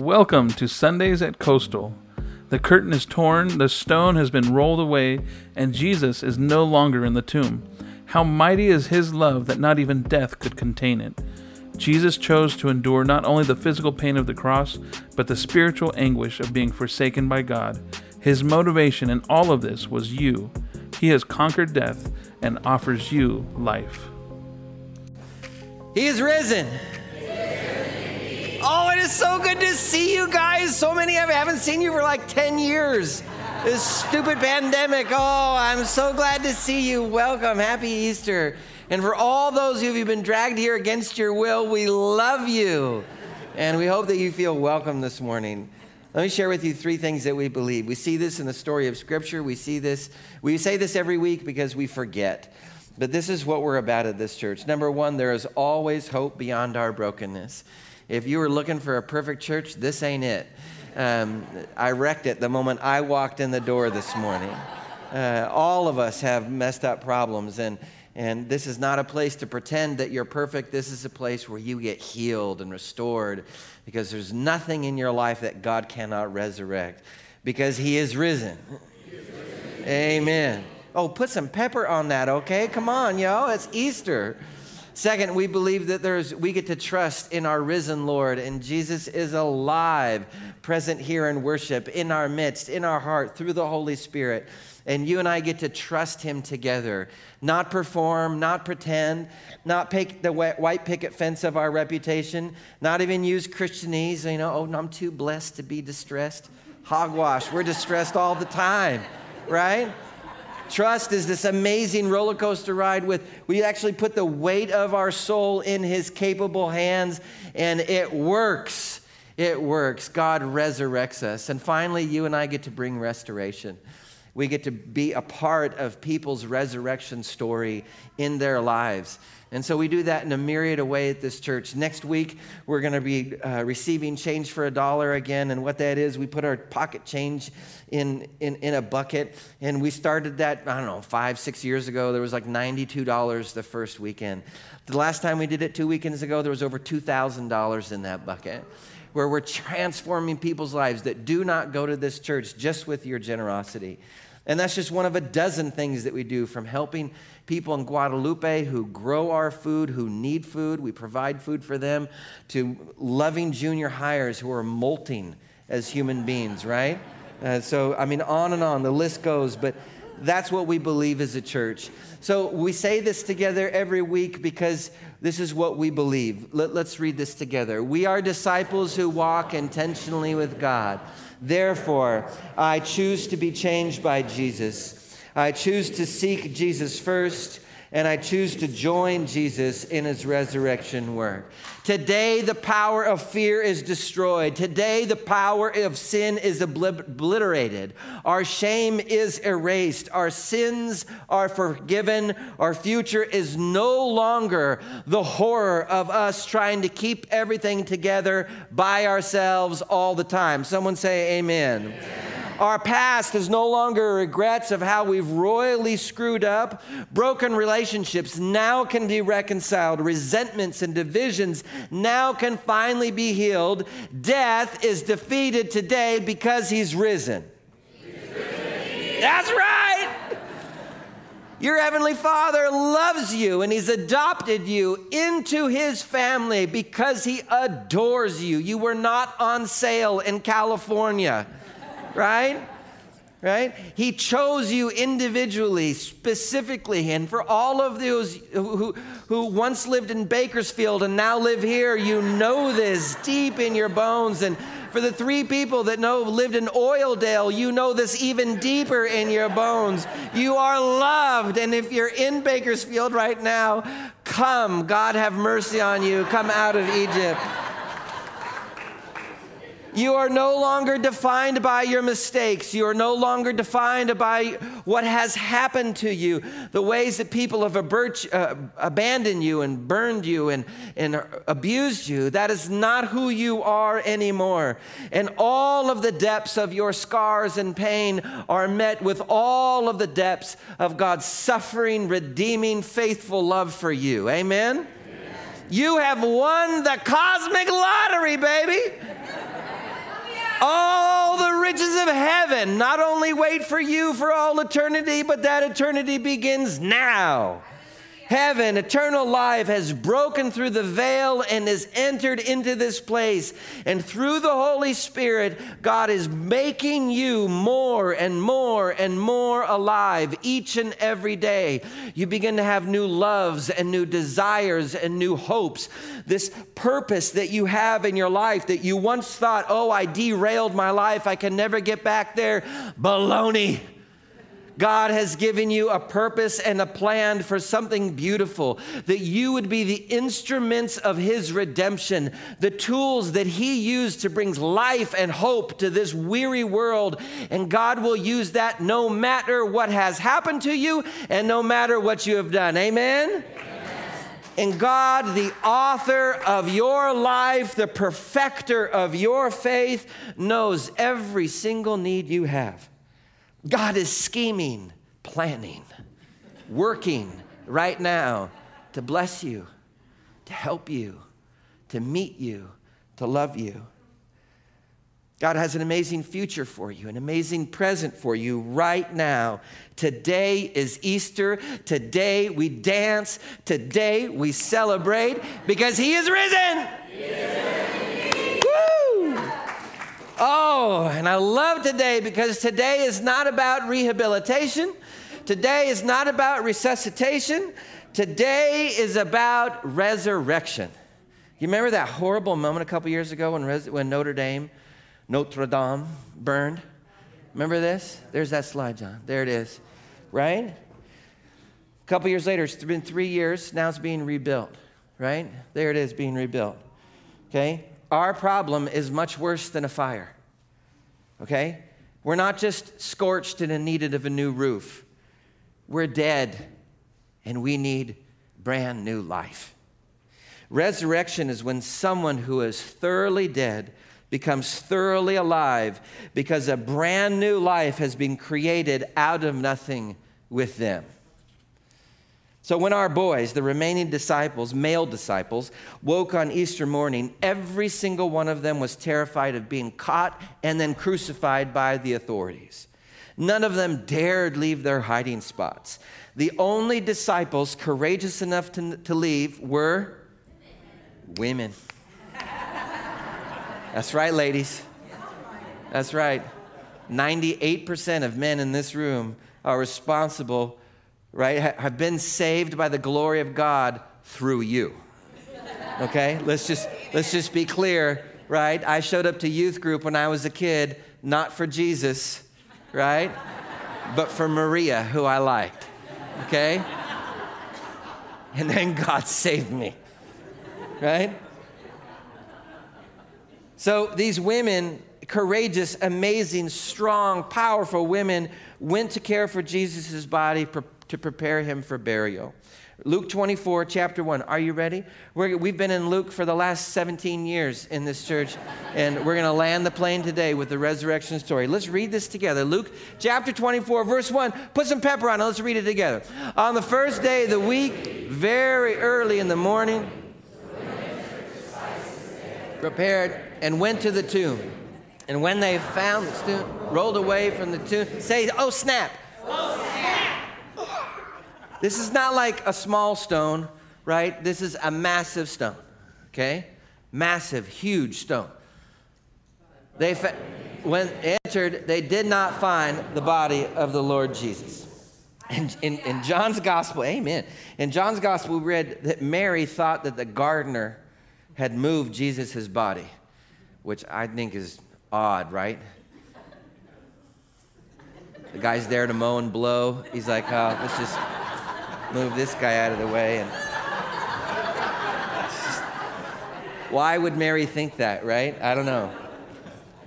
Welcome to Sundays at Coastal. The curtain is torn, the stone has been rolled away, and Jesus is no longer in the tomb. How mighty is his love that not even death could contain it. Jesus chose to endure not only the physical pain of the cross, but the spiritual anguish of being forsaken by God. His motivation in all of this was you. He has conquered death and offers you life. He is risen. Oh, it is so good to see you guys. So many of you haven't seen you for like 10 years. This stupid pandemic. Oh, I'm so glad to see you. Welcome. Happy Easter. And for all those of you who've been dragged here against your will, we love you. And we hope that you feel welcome this morning. Let me share with you three things that we believe. We see this in the story of Scripture. We see this, we say this every week because we forget. But this is what we're about at this church. Number one, there is always hope beyond our brokenness. If you were looking for a perfect church, this ain't it. Um, I wrecked it the moment I walked in the door this morning. Uh, all of us have messed up problems, and, and this is not a place to pretend that you're perfect. This is a place where you get healed and restored because there's nothing in your life that God cannot resurrect because He is risen. Amen. Oh, put some pepper on that, okay? Come on, yo. It's Easter. Second, we believe that there's we get to trust in our risen Lord and Jesus is alive, present here in worship, in our midst, in our heart through the Holy Spirit. And you and I get to trust him together, not perform, not pretend, not pick the white picket fence of our reputation, not even use Christianese, you know, oh, I'm too blessed to be distressed. Hogwash, we're distressed all the time, right? Trust is this amazing roller coaster ride with we actually put the weight of our soul in his capable hands and it works. It works. God resurrects us. And finally, you and I get to bring restoration. We get to be a part of people's resurrection story in their lives. And so we do that in a myriad of ways at this church. Next week, we're going to be uh, receiving change for a dollar again. And what that is, we put our pocket change in, in, in a bucket. And we started that, I don't know, five, six years ago. There was like $92 the first weekend. The last time we did it two weekends ago, there was over $2,000 in that bucket where we're transforming people's lives that do not go to this church just with your generosity. And that's just one of a dozen things that we do from helping people in Guadalupe who grow our food, who need food, we provide food for them, to loving junior highers who are molting as human beings, right? Uh, so, I mean, on and on, the list goes, but that's what we believe as a church. So, we say this together every week because this is what we believe. Let, us read this together. We are disciples who walk intentionally with God. Therefore, I choose to be changed by Jesus. I choose to seek Jesus first and I choose to join Jesus in his resurrection work. Today, the power of fear is destroyed. Today, the power of sin is obliterated. Our shame is erased. Our sins are forgiven. Our future is no longer the horror of us trying to keep everything together by ourselves all the time. Someone say, Amen. amen. Our past is no longer regrets of how we've royally screwed up. Broken relationships now can be reconciled. Resentments and divisions now can finally be healed. Death is defeated today because he's risen. That's right. Your Heavenly Father loves you and He's adopted you into His family because He adores you. You were not on sale in California right? Right? He chose you individually, specifically. And for all of those who, who, once lived in Bakersfield and now live here, you know this deep in your bones. And for the three people that know lived in Oildale, you know this even deeper in your bones. You are loved. And if you're in Bakersfield right now, come. God have mercy on you. Come out of Egypt. You are no longer defined by your mistakes. You are no longer defined by what has happened to you, the ways that people have uh, abandoned you and burned you and, and abused you. That is not who you are anymore. And all of the depths of your scars and pain are met with all of the depths of God's suffering, redeeming, faithful love for you. Amen? Amen. You have won the cosmic lottery, baby. All the riches of heaven not only wait for you for all eternity, but that eternity begins now. Heaven, eternal life has broken through the veil and has entered into this place. And through the Holy Spirit, God is making you more and more and more alive each and every day. You begin to have new loves and new desires and new hopes. This purpose that you have in your life that you once thought, oh, I derailed my life, I can never get back there. Baloney. God has given you a purpose and a plan for something beautiful, that you would be the instruments of His redemption, the tools that He used to bring life and hope to this weary world. And God will use that no matter what has happened to you and no matter what you have done. Amen? And God, the author of your life, the perfecter of your faith, knows every single need you have. God is scheming, planning, working right now to bless you, to help you, to meet you, to love you. God has an amazing future for you, an amazing present for you right now. Today is Easter. Today we dance. Today we celebrate because He is risen. He is risen. Oh, and I love today because today is not about rehabilitation. Today is not about resuscitation. Today is about resurrection. You remember that horrible moment a couple years ago when, res- when Notre Dame, Notre Dame burned? Remember this? There's that slide, John. There it is, right? A couple years later, it's been three years. Now it's being rebuilt, right? There it is, being rebuilt. Okay? Our problem is much worse than a fire. Okay? We're not just scorched and in need of a new roof. We're dead and we need brand new life. Resurrection is when someone who is thoroughly dead becomes thoroughly alive because a brand new life has been created out of nothing with them. So when our boys, the remaining disciples, male disciples, woke on Easter morning, every single one of them was terrified of being caught and then crucified by the authorities. None of them dared leave their hiding spots. The only disciples courageous enough to, to leave were women. That's right, ladies. That's right. 98% of men in this room are responsible right, have been saved by the glory of God through you. Okay? Let's just let's just be clear, right? I showed up to youth group when I was a kid, not for Jesus, right? But for Maria, who I liked. Okay? And then God saved me. Right? So these women, courageous, amazing, strong, powerful women, went to care for Jesus' body, to prepare him for burial. Luke 24, chapter 1. Are you ready? we have been in Luke for the last 17 years in this church, and we're going to land the plane today with the resurrection story. Let's read this together. Luke chapter 24, verse 1. Put some pepper on it. Let's read it together. On the first day of the week, very early in the morning, prepared and went to the tomb. And when they found the tomb, rolled away from the tomb, say, Oh, snap. This is not like a small stone, right? This is a massive stone, okay? Massive, huge stone. They fa- when entered, they did not find the body of the Lord Jesus. In, in, in John's gospel, amen. In John's gospel, we read that Mary thought that the gardener had moved Jesus' body, which I think is odd, right? The guy's there to mow and blow. He's like, oh, let's just move this guy out of the way. And why would Mary think that, right? I don't know.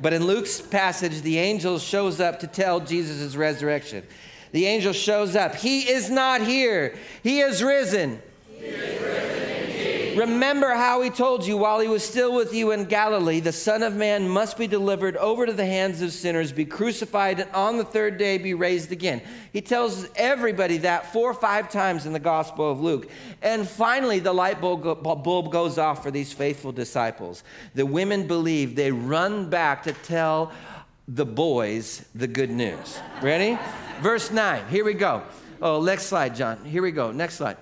But in Luke's passage, the angel shows up to tell Jesus' resurrection. The angel shows up. He is not here, he is risen. He is risen Remember how he told you while he was still with you in Galilee, the Son of Man must be delivered over to the hands of sinners, be crucified, and on the third day be raised again. He tells everybody that four or five times in the Gospel of Luke. And finally, the light bulb, goes off for these faithful disciples. The women believe, they run back to tell the boys the good news. Ready? Verse 9, here we go. Oh, next slide, John. Here we go. Next slide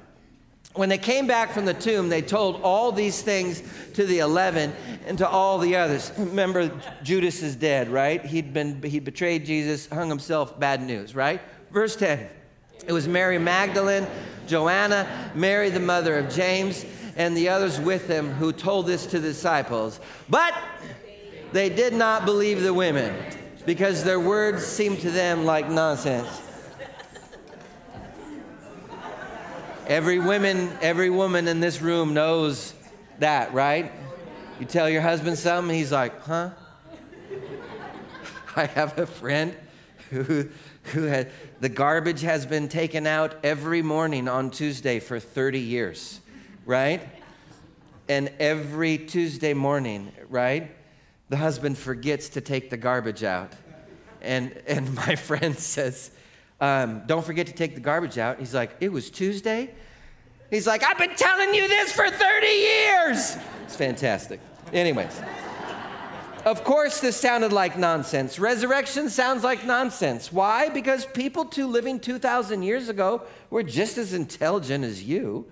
when they came back from the tomb, they told all these things to the 11 and to all the others. Remember, Judas is dead, right? He'd, been, he'd betrayed Jesus, hung himself, bad news, right? Verse 10 it was Mary Magdalene, Joanna, Mary, the mother of James, and the others with them who told this to the disciples. But they did not believe the women because their words seemed to them like nonsense. Every woman, every woman in this room knows that, right? You tell your husband something, he's like, huh? I have a friend who, who had, the garbage has been taken out every morning on Tuesday for 30 years, right? And every Tuesday morning, right, the husband forgets to take the garbage out. And, and my friend says, um, don't forget to take the garbage out. He's like, It was Tuesday? He's like, I've been telling you this for 30 years. It's fantastic. Anyways, of course, this sounded like nonsense. Resurrection sounds like nonsense. Why? Because people too living 2,000 years ago were just as intelligent as you,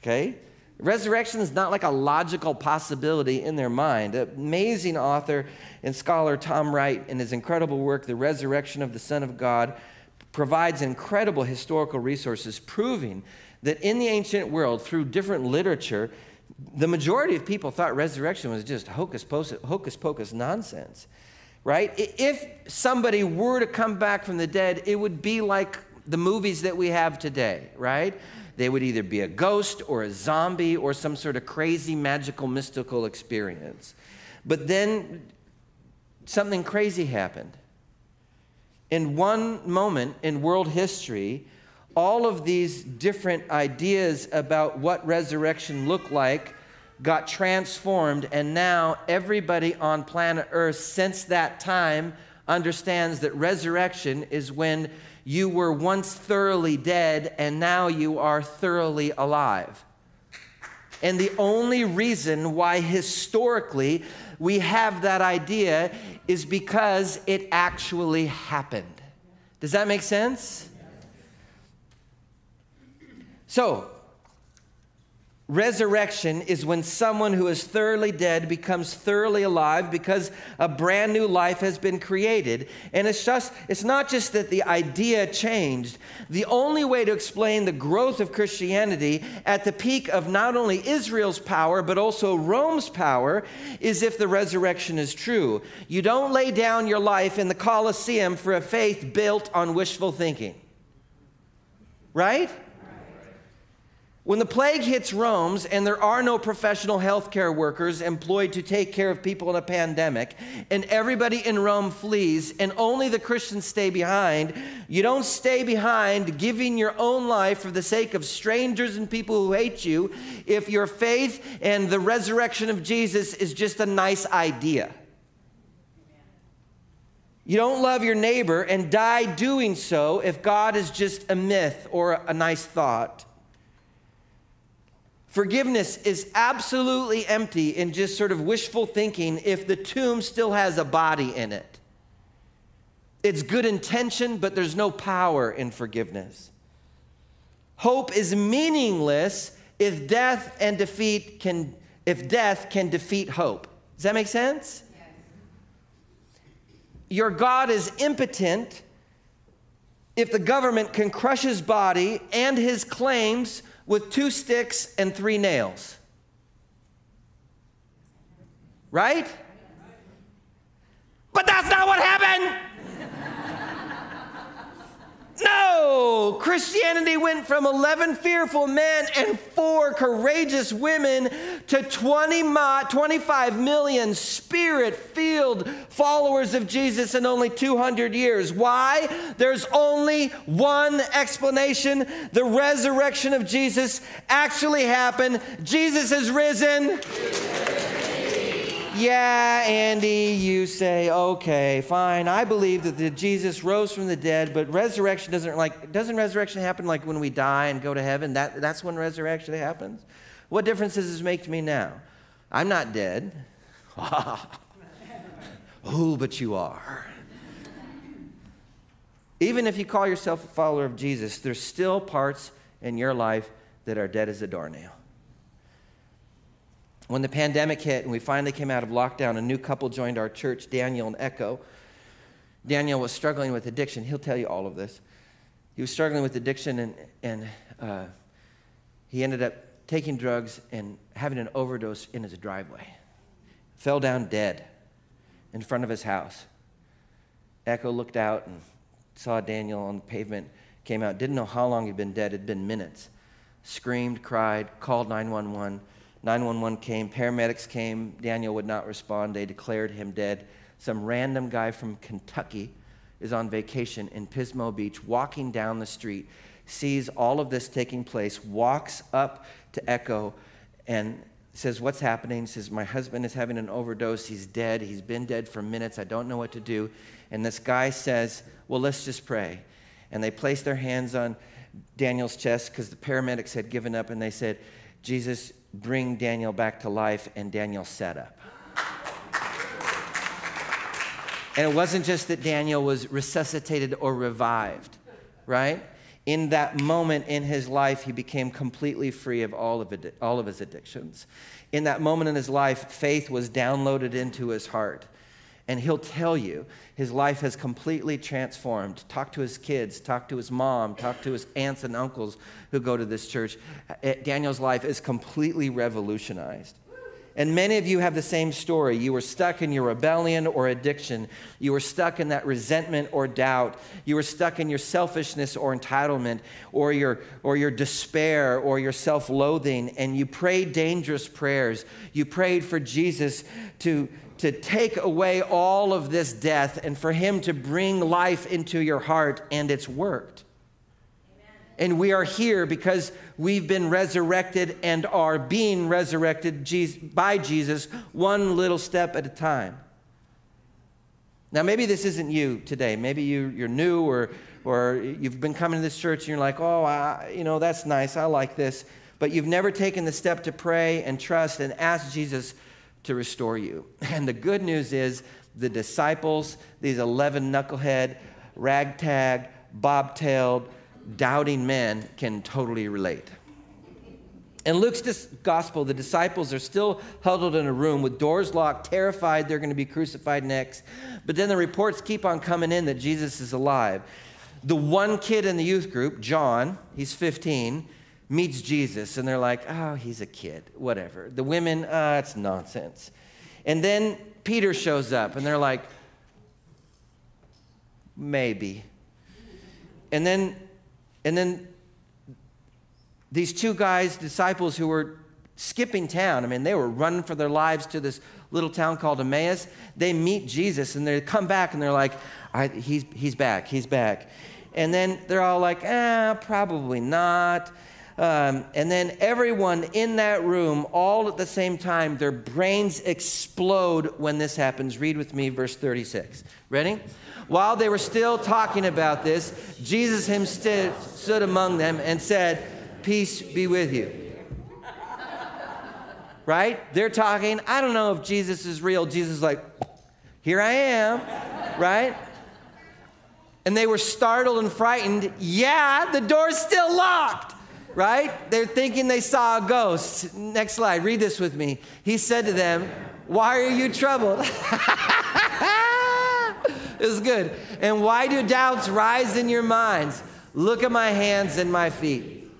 okay? Resurrection is not like a logical possibility in their mind. Amazing author and scholar Tom Wright, in his incredible work, The Resurrection of the Son of God, provides incredible historical resources proving that in the ancient world, through different literature, the majority of people thought resurrection was just hocus pocus, nonsense, right? If somebody were to come back from the dead, it would be like the movies that we have today, right? They would either be a ghost or a zombie or some sort of crazy, magical, mystical experience. But then something crazy happened in one moment in world history, all of these different ideas about what resurrection looked like got transformed, and now everybody on planet Earth since that time understands that resurrection is when you were once thoroughly dead and now you are thoroughly alive. And the only reason why historically we have that idea is because it actually happened. Does that make sense? So, Resurrection is when someone who is thoroughly dead becomes thoroughly alive because a brand new life has been created. And it's just it's not just that the idea changed. The only way to explain the growth of Christianity at the peak of not only Israel's power but also Rome's power is if the resurrection is true. You don't lay down your life in the Colosseum for a faith built on wishful thinking. Right? When the plague hits Rome and there are no professional healthcare workers employed to take care of people in a pandemic, and everybody in Rome flees, and only the Christians stay behind, you don't stay behind giving your own life for the sake of strangers and people who hate you if your faith and the resurrection of Jesus is just a nice idea. You don't love your neighbor and die doing so if God is just a myth or a nice thought. Forgiveness is absolutely empty in just sort of wishful thinking if the tomb still has a body in it. It's good intention, but there's no power in forgiveness. Hope is meaningless if death and defeat can if death can defeat hope. Does that make sense? Yes. Your God is impotent if the government can crush his body and his claims with two sticks and three nails. Right? But that's not what happened. No! Christianity went from 11 fearful men and four courageous women to 20 25 million spirit filled followers of Jesus in only 200 years. Why? There's only one explanation. The resurrection of Jesus actually happened. Jesus has risen. Yeah, Andy, you say, okay, fine. I believe that the Jesus rose from the dead, but resurrection doesn't like doesn't resurrection happen like when we die and go to heaven? That, that's when resurrection happens? What difference does this make to me now? I'm not dead. oh, but you are. Even if you call yourself a follower of Jesus, there's still parts in your life that are dead as a doornail when the pandemic hit and we finally came out of lockdown, a new couple joined our church, Daniel and Echo. Daniel was struggling with addiction. He'll tell you all of this. He was struggling with addiction and, and uh, he ended up taking drugs and having an overdose in his driveway. Fell down dead in front of his house. Echo looked out and saw Daniel on the pavement, came out, didn't know how long he'd been dead, it'd been minutes. Screamed, cried, called 911 911 came, paramedics came. Daniel would not respond. They declared him dead. Some random guy from Kentucky is on vacation in Pismo Beach, walking down the street, sees all of this taking place, walks up to Echo and says, What's happening? Says, My husband is having an overdose. He's dead. He's been dead for minutes. I don't know what to do. And this guy says, Well, let's just pray. And they placed their hands on Daniel's chest because the paramedics had given up and they said, Jesus, bring Daniel back to life, and Daniel set up. And it wasn't just that Daniel was resuscitated or revived, right? In that moment in his life, he became completely free of all of, all of his addictions. In that moment in his life, faith was downloaded into his heart. And he'll tell you his life has completely transformed. Talk to his kids, talk to his mom, talk to his aunts and uncles who go to this church. Daniel's life is completely revolutionized. And many of you have the same story. You were stuck in your rebellion or addiction. You were stuck in that resentment or doubt. You were stuck in your selfishness or entitlement or your, or your despair or your self loathing. And you prayed dangerous prayers. You prayed for Jesus to, to take away all of this death and for Him to bring life into your heart, and it's worked. Amen. And we are here because we've been resurrected and are being resurrected by Jesus one little step at a time. Now, maybe this isn't you today. Maybe you, you're new or, or you've been coming to this church and you're like, oh, I, you know, that's nice. I like this. But you've never taken the step to pray and trust and ask Jesus to restore you. And the good news is the disciples, these 11 knucklehead, ragtag, bobtailed, doubting men can totally relate. In Luke's gospel, the disciples are still huddled in a room with doors locked, terrified they're going to be crucified next. But then the reports keep on coming in that Jesus is alive. The one kid in the youth group, John, he's 15, meets Jesus and they're like, oh, he's a kid, whatever. The women, uh, it's nonsense. And then Peter shows up and they're like, maybe. And then, and then these two guys, disciples who were skipping town, I mean, they were running for their lives to this little town called Emmaus. They meet Jesus and they come back and they're like, he's, he's back, he's back. And then they're all like, ah, probably not. Um, and then everyone in that room, all at the same time, their brains explode when this happens. Read with me verse 36. Ready? While they were still talking about this, Jesus himself stood among them and said, Peace be with you. Right? They're talking. I don't know if Jesus is real. Jesus is like, Here I am. Right? And they were startled and frightened. Yeah, the door's still locked right? They're thinking they saw a ghost. Next slide, read this with me. He said to them, Why are you troubled? it's good. And why do doubts rise in your minds? Look at my hands and my feet.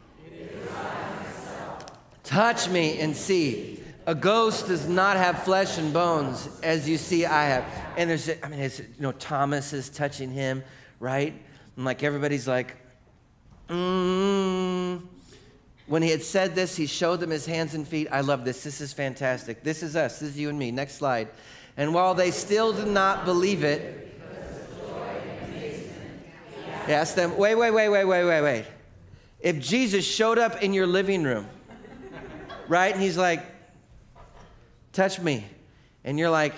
Touch me and see. A ghost does not have flesh and bones, as you see I have. And there's, I mean, it's, you know, Thomas is touching him, right? And like everybody's like, mm. When he had said this, he showed them his hands and feet. I love this. This is fantastic. This is us. This is you and me. Next slide. And while they still did not believe it, he asked them, wait, wait, wait, wait, wait, wait, wait. If Jesus showed up in your living room, right, and he's like, touch me, and you're like,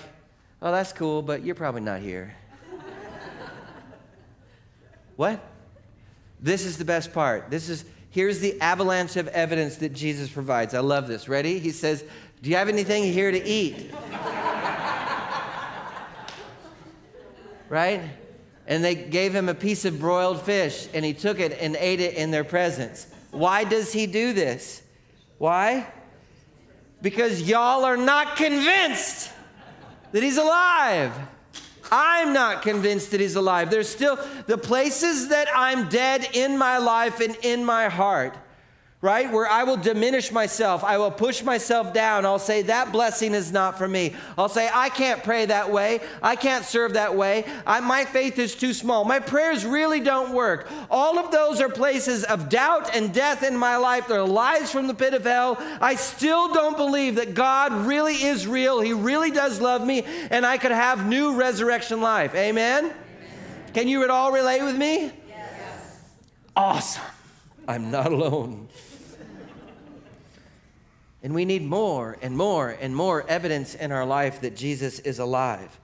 oh, that's cool, but you're probably not here. what? This is the best part. This is here's the avalanche of evidence that Jesus provides. I love this. Ready? He says, "Do you have anything here to eat?" right? And they gave him a piece of broiled fish, and he took it and ate it in their presence. Why does he do this? Why? Because y'all are not convinced that he's alive. I'm not convinced that he's alive. There's still the places that I'm dead in my life and in my heart right? Where I will diminish myself. I will push myself down. I'll say, that blessing is not for me. I'll say, I can't pray that way. I can't serve that way. I, my faith is too small. My prayers really don't work. All of those are places of doubt and death in my life. They're lies from the pit of hell. I still don't believe that God really is real. He really does love me, and I could have new resurrection life. Amen? Amen. Can you at all relate with me? Yes. Awesome. I'm not alone. And we need more and more and more evidence in our life that Jesus is alive.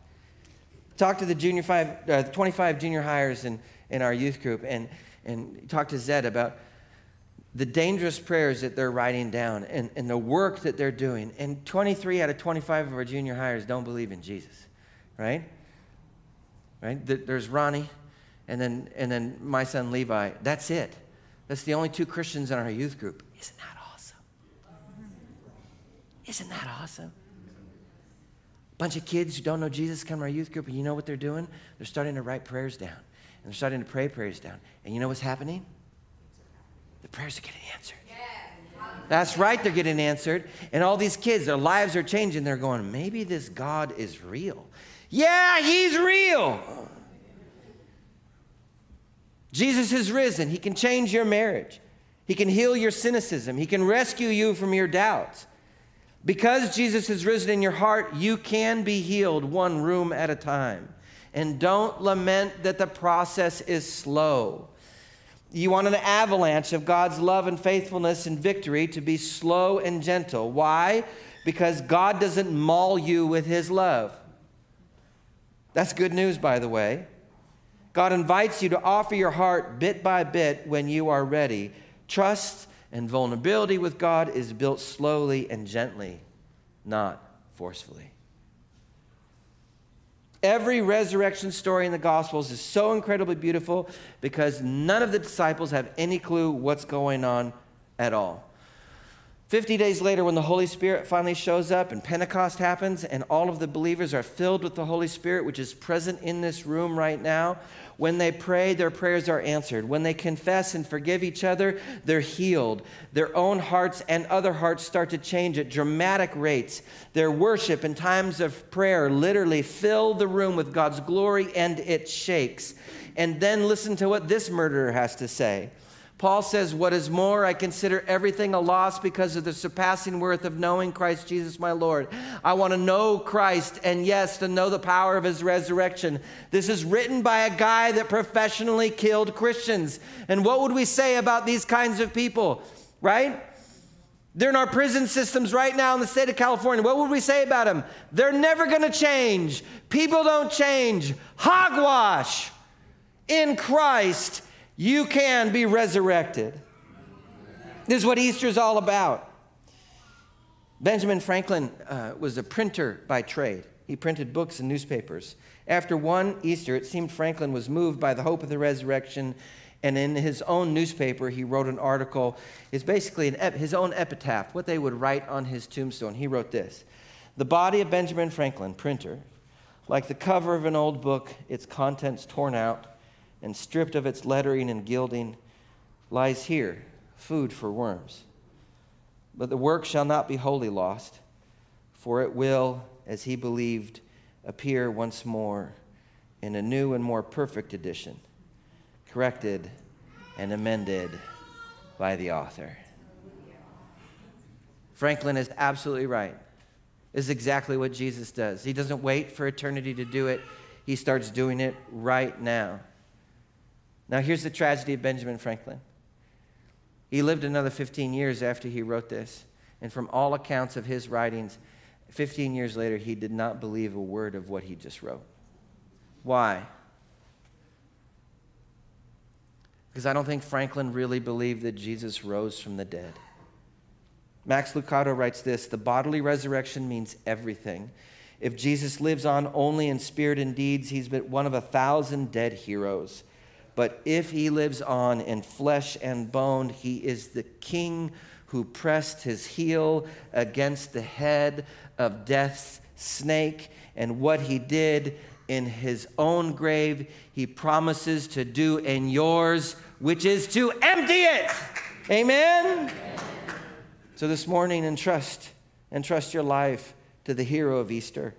Talk to the junior five, uh, 25 junior highers in, in our youth group and, and talk to Zed about the dangerous prayers that they're writing down and, and the work that they're doing. And 23 out of 25 of our junior highers don't believe in Jesus, right? Right? There's Ronnie and then, and then my son Levi. That's it. That's the only two Christians in our youth group. Isn't that isn't that awesome? Bunch of kids who don't know Jesus come to our youth group, and you know what they're doing? They're starting to write prayers down, and they're starting to pray prayers down. And you know what's happening? The prayers are getting answered. That's right, they're getting answered. And all these kids, their lives are changing. They're going, maybe this God is real. Yeah, he's real. Jesus is risen. He can change your marriage. He can heal your cynicism. He can rescue you from your doubts. Because Jesus has risen in your heart, you can be healed one room at a time. And don't lament that the process is slow. You want an avalanche of God's love and faithfulness and victory to be slow and gentle. Why? Because God doesn't maul you with his love. That's good news, by the way. God invites you to offer your heart bit by bit when you are ready. Trust and vulnerability with God is built slowly and gently, not forcefully. Every resurrection story in the Gospels is so incredibly beautiful because none of the disciples have any clue what's going on at all. 50 days later, when the Holy Spirit finally shows up and Pentecost happens, and all of the believers are filled with the Holy Spirit, which is present in this room right now, when they pray, their prayers are answered. When they confess and forgive each other, they're healed. Their own hearts and other hearts start to change at dramatic rates. Their worship and times of prayer literally fill the room with God's glory and it shakes. And then listen to what this murderer has to say. Paul says, What is more, I consider everything a loss because of the surpassing worth of knowing Christ Jesus my Lord. I want to know Christ, and yes, to know the power of his resurrection. This is written by a guy that professionally killed Christians. And what would we say about these kinds of people, right? They're in our prison systems right now in the state of California. What would we say about them? They're never going to change. People don't change. Hogwash in Christ you can be resurrected. This is what Easter is all about. Benjamin Franklin uh, was a printer by trade. He printed books and newspapers. After one Easter, it seemed Franklin was moved by the hope of the resurrection, and in his own newspaper, he wrote an article. It's basically an, his own epitaph, what they would write on his tombstone. He wrote this The body of Benjamin Franklin, printer, like the cover of an old book, its contents torn out, and stripped of its lettering and gilding, lies here, food for worms. But the work shall not be wholly lost, for it will, as he believed, appear once more in a new and more perfect edition, corrected, and amended by the author. Franklin is absolutely right. This is exactly what Jesus does. He doesn't wait for eternity to do it, he starts doing it right now. Now, here's the tragedy of Benjamin Franklin. He lived another 15 years after he wrote this. And from all accounts of his writings, 15 years later, he did not believe a word of what he just wrote. Why? Because I don't think Franklin really believed that Jesus rose from the dead. Max Lucado writes this The bodily resurrection means everything. If Jesus lives on only in spirit and deeds, he's but one of a thousand dead heroes. But if he lives on in flesh and bone, he is the king who pressed his heel against the head of death's snake. And what he did in his own grave, he promises to do in yours, which is to empty it. Amen? So this morning, entrust, entrust your life to the hero of Easter.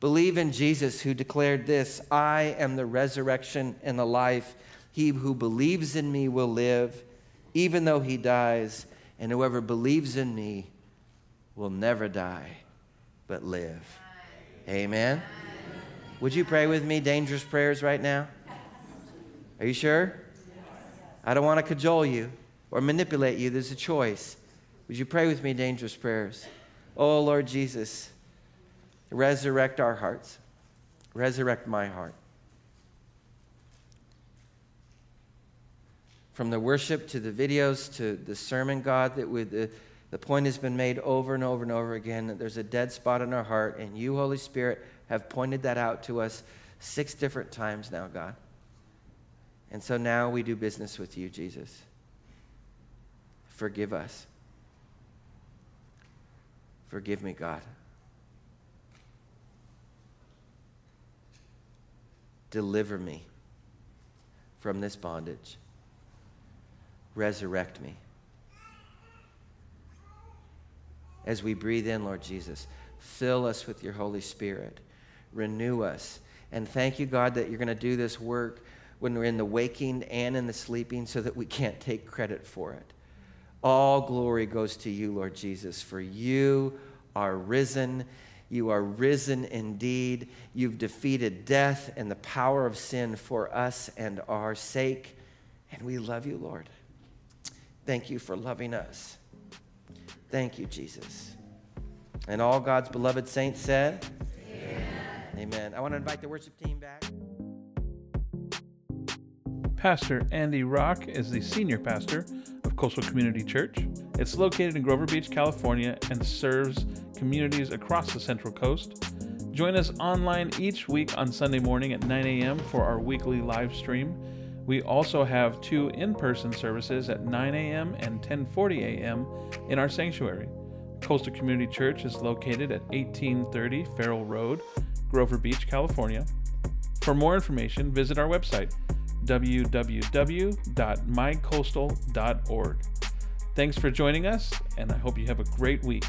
Believe in Jesus who declared this I am the resurrection and the life. He who believes in me will live, even though he dies, and whoever believes in me will never die, but live. Amen. Would you pray with me dangerous prayers right now? Are you sure? I don't want to cajole you or manipulate you. There's a choice. Would you pray with me dangerous prayers? Oh, Lord Jesus. Resurrect our hearts. Resurrect my heart. From the worship to the videos to the sermon, God, that with the, the point has been made over and over and over again that there's a dead spot in our heart, and you, Holy Spirit, have pointed that out to us six different times now, God. And so now we do business with you, Jesus. Forgive us. Forgive me, God. Deliver me from this bondage. Resurrect me. As we breathe in, Lord Jesus, fill us with your Holy Spirit. Renew us. And thank you, God, that you're going to do this work when we're in the waking and in the sleeping so that we can't take credit for it. All glory goes to you, Lord Jesus, for you are risen you are risen indeed. You've defeated death and the power of sin for us and our sake. And we love you, Lord. Thank you for loving us. Thank you, Jesus. And all God's beloved saints said, Amen. Amen. I want to invite the worship team back. Pastor Andy Rock is the senior pastor of Coastal Community Church. It's located in Grover Beach, California, and serves communities across the Central Coast. Join us online each week on Sunday morning at 9 a.m. for our weekly live stream. We also have two in-person services at 9 a.m. and 10:40 a.m. in our sanctuary. Coastal Community Church is located at 1830 Farroll Road, Grover Beach, California. For more information, visit our website www.mycoastal.org. Thanks for joining us, and I hope you have a great week.